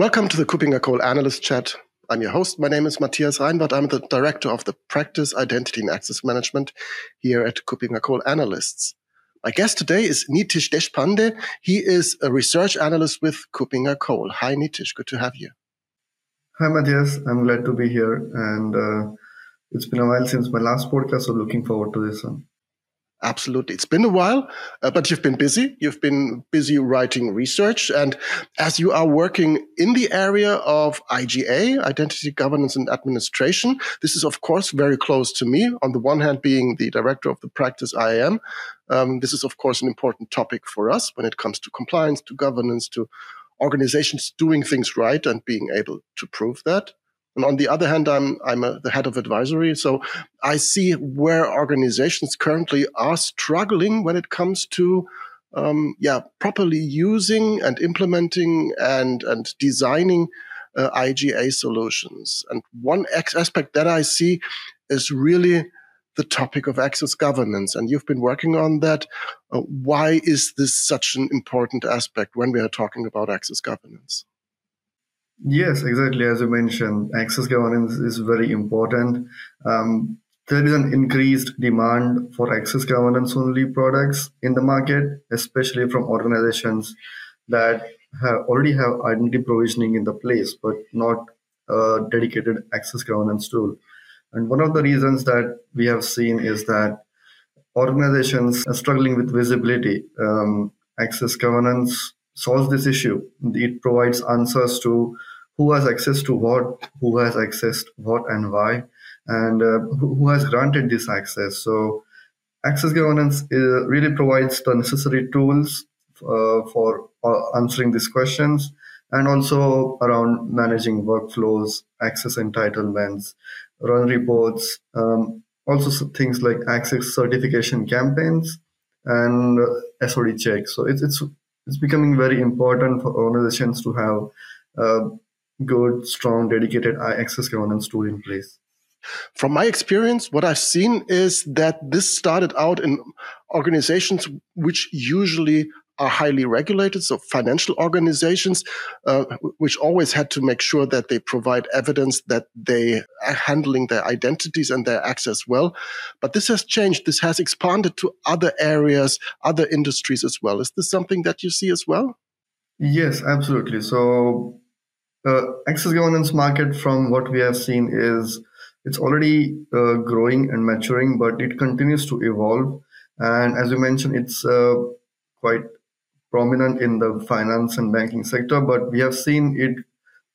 Welcome to the KuppingerCole Analyst Chat. I'm your host. My name is Matthias Reinwarth. I'm the director of the practice Identity and Access Management here at KuppingerCole Analysts. My guest today is Nitish Deshpande. He is a research analyst with KuppingerCole. Hi, Nitish. Good to have you. Hi, Matthias. I'm glad to be here. And uh, it's been a while since my last podcast, so looking forward to this one. Absolutely. It's been a while, uh, but you've been busy. You've been busy writing research. And as you are working in the area of IGA, Identity Governance and Administration, this is, of course, very close to me. On the one hand, being the director of the practice IAM, um, this is, of course, an important topic for us when it comes to compliance, to governance, to organizations doing things right and being able to prove that. And on the other hand, I'm I'm a, the head of advisory, so I see where organizations currently are struggling when it comes to um, yeah properly using and implementing and and designing uh, IGA solutions. And one aspect that I see is really the topic of access governance. And you've been working on that. Uh, why is this such an important aspect when we are talking about access governance? Yes, exactly. As you mentioned, access governance is very important. Um, there is an increased demand for access governance only products in the market, especially from organizations that have already have identity provisioning in the place, but not a dedicated access governance tool. And one of the reasons that we have seen is that organizations are struggling with visibility. Um, access governance solves this issue. It provides answers to who has access to what, who has accessed what and why, and uh, who has granted this access. So, access governance uh, really provides the necessary tools uh, for uh, answering these questions and also around managing workflows, access entitlements, run reports, um, also things like access certification campaigns and uh, SOD checks. So it's it's it's becoming very important for organizations to have uh, good, strong, dedicated access governance tool in place. From my experience, what I've seen is that this started out in organizations which usually are highly regulated, so financial organizations, uh, which always had to make sure that they provide evidence that they are handling their identities and their access well. But this has changed. This has expanded to other areas, other industries as well. Is this something that you see as well? Yes, absolutely. So uh, access governance market from what we have seen is it's already uh, growing and maturing but it continues to evolve. And as you mentioned it's uh, quite prominent in the finance and banking sector but we have seen it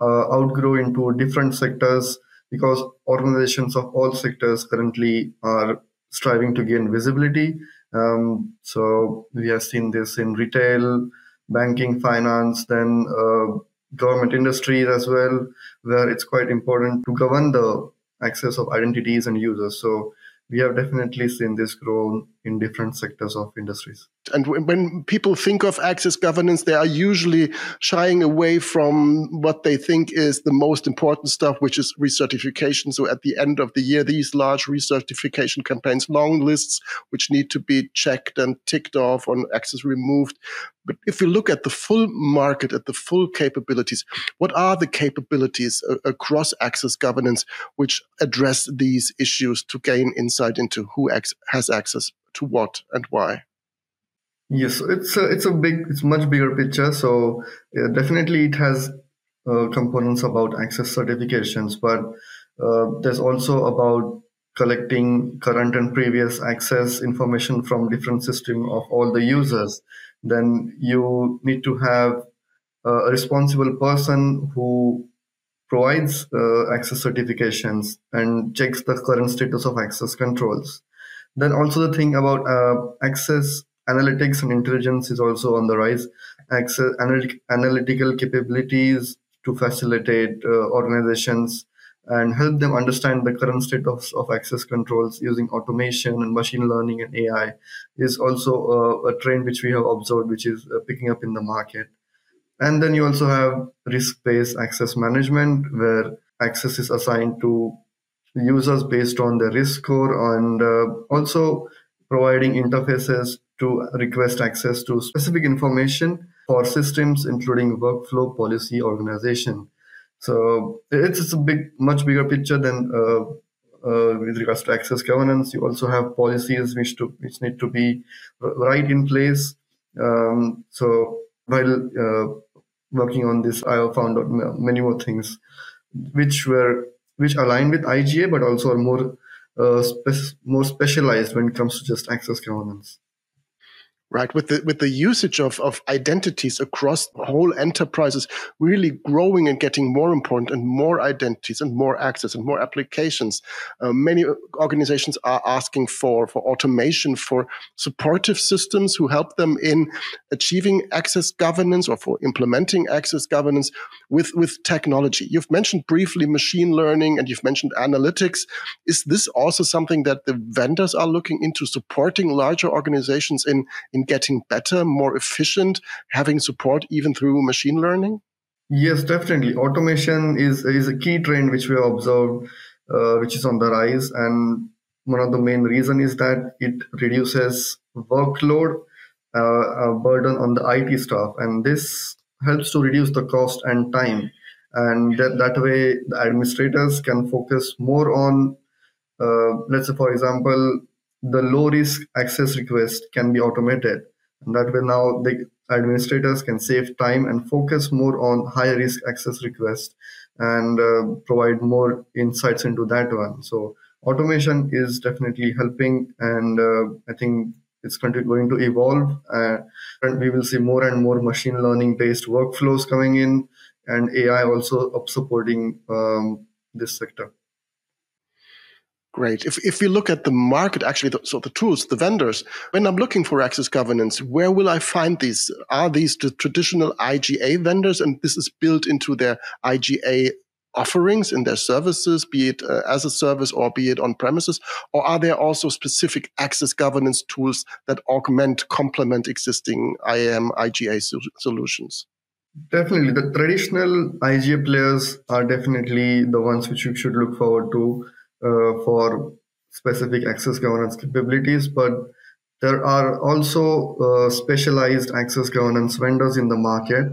uh, outgrow into different sectors because organizations of all sectors currently are striving to gain visibility. Um, so we have seen this in retail banking finance then uh, government industries as well, where it's quite important to govern the access of identities and users. So we have definitely seen this grow in different sectors of industries. And when people think of access governance, they are usually shying away from what they think is the most important stuff, which is recertification. So at the end of the year, these large recertification campaigns, long lists, which need to be checked and ticked off on access removed. But if we look at the full market, at the full capabilities, what are the capabilities across access governance which address these issues to gain insight into who has access to what and why? Yes, it's a, it's a big, it's much bigger picture. So yeah, definitely it has uh, components about access certifications, but uh, there's also about collecting current and previous access information from different system of all the users. Then you need to have a responsible person who provides uh, access certifications and checks the current status of access controls. Then also the thing about uh, access analytics and intelligence is also on the rise. Access analytic, analytical capabilities to facilitate uh, organizations and help them understand the current state of, of access controls using automation and machine learning and AI is also a, a trend which we have observed, which is uh, picking up in the market. And then you also have risk-based access management, where access is assigned to users based on their risk score and uh, also providing interfaces to request access to specific information for systems including workflow, policy, organization. So it's, it's a big, much bigger picture than uh, uh, with regards to access governance. You also have policies which to which need to be right in place. Um, so while uh, working on this, I found out many more things which were which align with IGA, but also are more uh, spe- more specialized when it comes to just access governance right? With the with the usage of of identities across whole enterprises really growing and getting more important and more identities and more access and more applications. Uh, many organizations are asking for for automation for supportive systems who help them in achieving access governance or for implementing access governance with with technology. You've mentioned briefly machine learning and you've mentioned analytics. Is this also something that the vendors are looking into supporting larger organizations in in in getting better, more efficient, having support even through machine learning? Yes, definitely. Automation is is a key trend which we have observed, uh, which is on the rise, and one of the main reason is that it reduces workload uh, burden on the IT staff, and this helps to reduce the cost and time, and that, that way the administrators can focus more on, uh, let's say, for example, the low risk access request can be automated. And that way now the administrators can save time and focus more on high risk access requests and uh, provide more insights into that one. So automation is definitely helping and uh, I think it's going to evolve uh, and we will see more and more machine learning based workflows coming in and AI also up supporting um, this sector. Great. If, if we look at the market, actually, the, so the tools, the vendors, when I'm looking for access governance, where will I find these? Are these the traditional IGA vendors and this is built into their IGA offerings in their services, be it uh, as a service or be it on premises? Or are there also specific access governance tools that augment, complement existing IAM, IGA so- solutions? Definitely. The traditional IGA players are definitely the ones which you should look forward to for specific access governance capabilities, but there are also uh, specialized access governance vendors in the market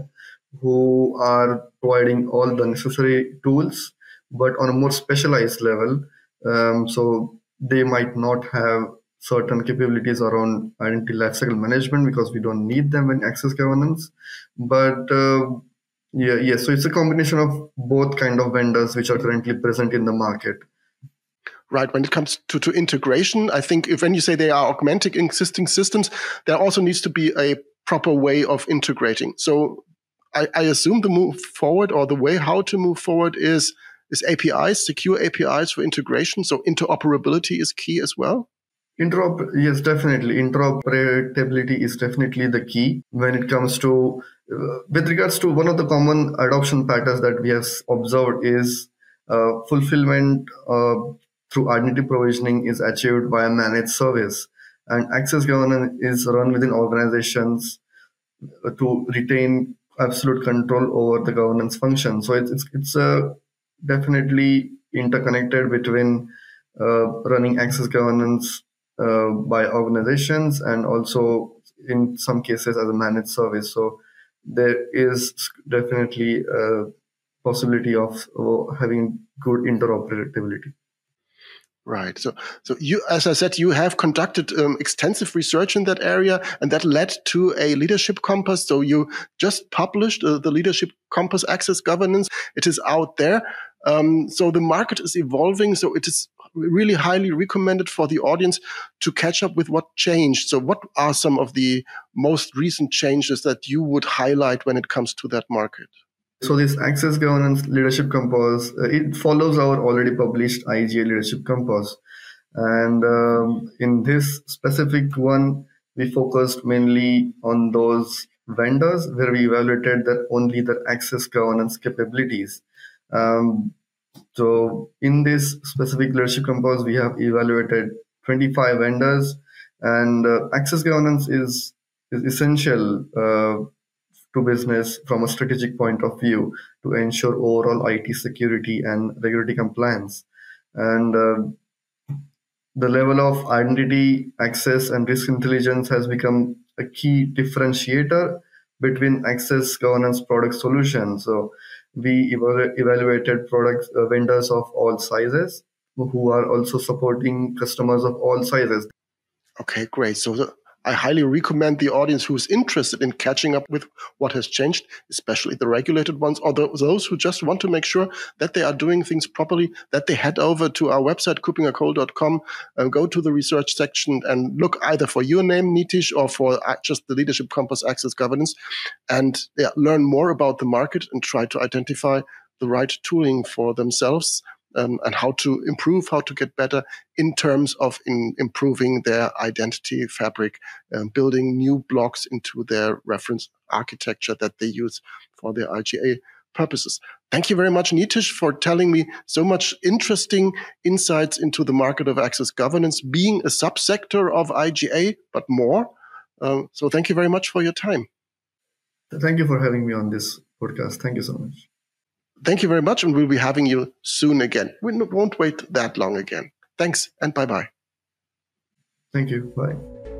who are providing all the necessary tools, but on a more specialized level. Um, so they might not have certain capabilities around identity lifecycle management because we don't need them in access governance. But uh, yeah, yeah, so it's a combination of both kind of vendors which are currently present in the market right? When it comes to, to integration, I think if when you say they are augmenting existing systems, there also needs to be a proper way of integrating. So I, I assume the move forward or the way how to move forward is is APIs, secure APIs for integration. So interoperability is key as well. Interop, yes, definitely. Interoperability is definitely the key when it comes to, uh, with regards to one of the common adoption patterns that we have observed is uh, fulfillment uh, through identity provisioning is achieved by a managed service. And access governance is run within organizations to retain absolute control over the governance function. So it's it's, it's uh, definitely interconnected between uh, running access governance uh, by organizations and also in some cases as a managed service. So there is definitely a possibility of having good interoperability. Right. So, so you, as I said, you have conducted um, extensive research in that area, and that led to a leadership compass. So you just published uh, the leadership compass access governance. It is out there. Um, so the market is evolving. So it is really highly recommended for the audience to catch up with what changed. So what are some of the most recent changes that you would highlight when it comes to that market? So this access governance leadership compass, uh, it follows our already published IGA leadership compass. And um, in this specific one, we focused mainly on those vendors where we evaluated that only their access governance capabilities. Um, so in this specific leadership compass, we have evaluated 25 vendors and uh, access governance is, is essential uh, to business from a strategic point of view to ensure overall IT security and regulatory compliance. And uh, the level of identity access and risk intelligence has become a key differentiator between access governance product solutions. So we evaluated product uh, vendors of all sizes who are also supporting customers of all sizes. Okay, great. So the, I highly recommend the audience who's interested in catching up with what has changed, especially the regulated ones, or those who just want to make sure that they are doing things properly, that they head over to our website, kuppingercole.com, and go to the research section and look either for your name, Nitish, or for uh, just the Leadership Compass Access Governance, and yeah, learn more about the market and try to identify the right tooling for themselves um, and how to improve, how to get better in terms of in improving their identity fabric, um, building new blocks into their reference architecture that they use for their IGA purposes. Thank you very much, Nitish, for telling me so much interesting insights into the market of access governance, being a subsector of IGA, but more. Um, so thank you very much for your time. Thank you for having me on this podcast. Thank you so much. Thank you very much, and we'll be having you soon again. We won't wait that long again. Thanks, and bye bye. Thank you. Bye.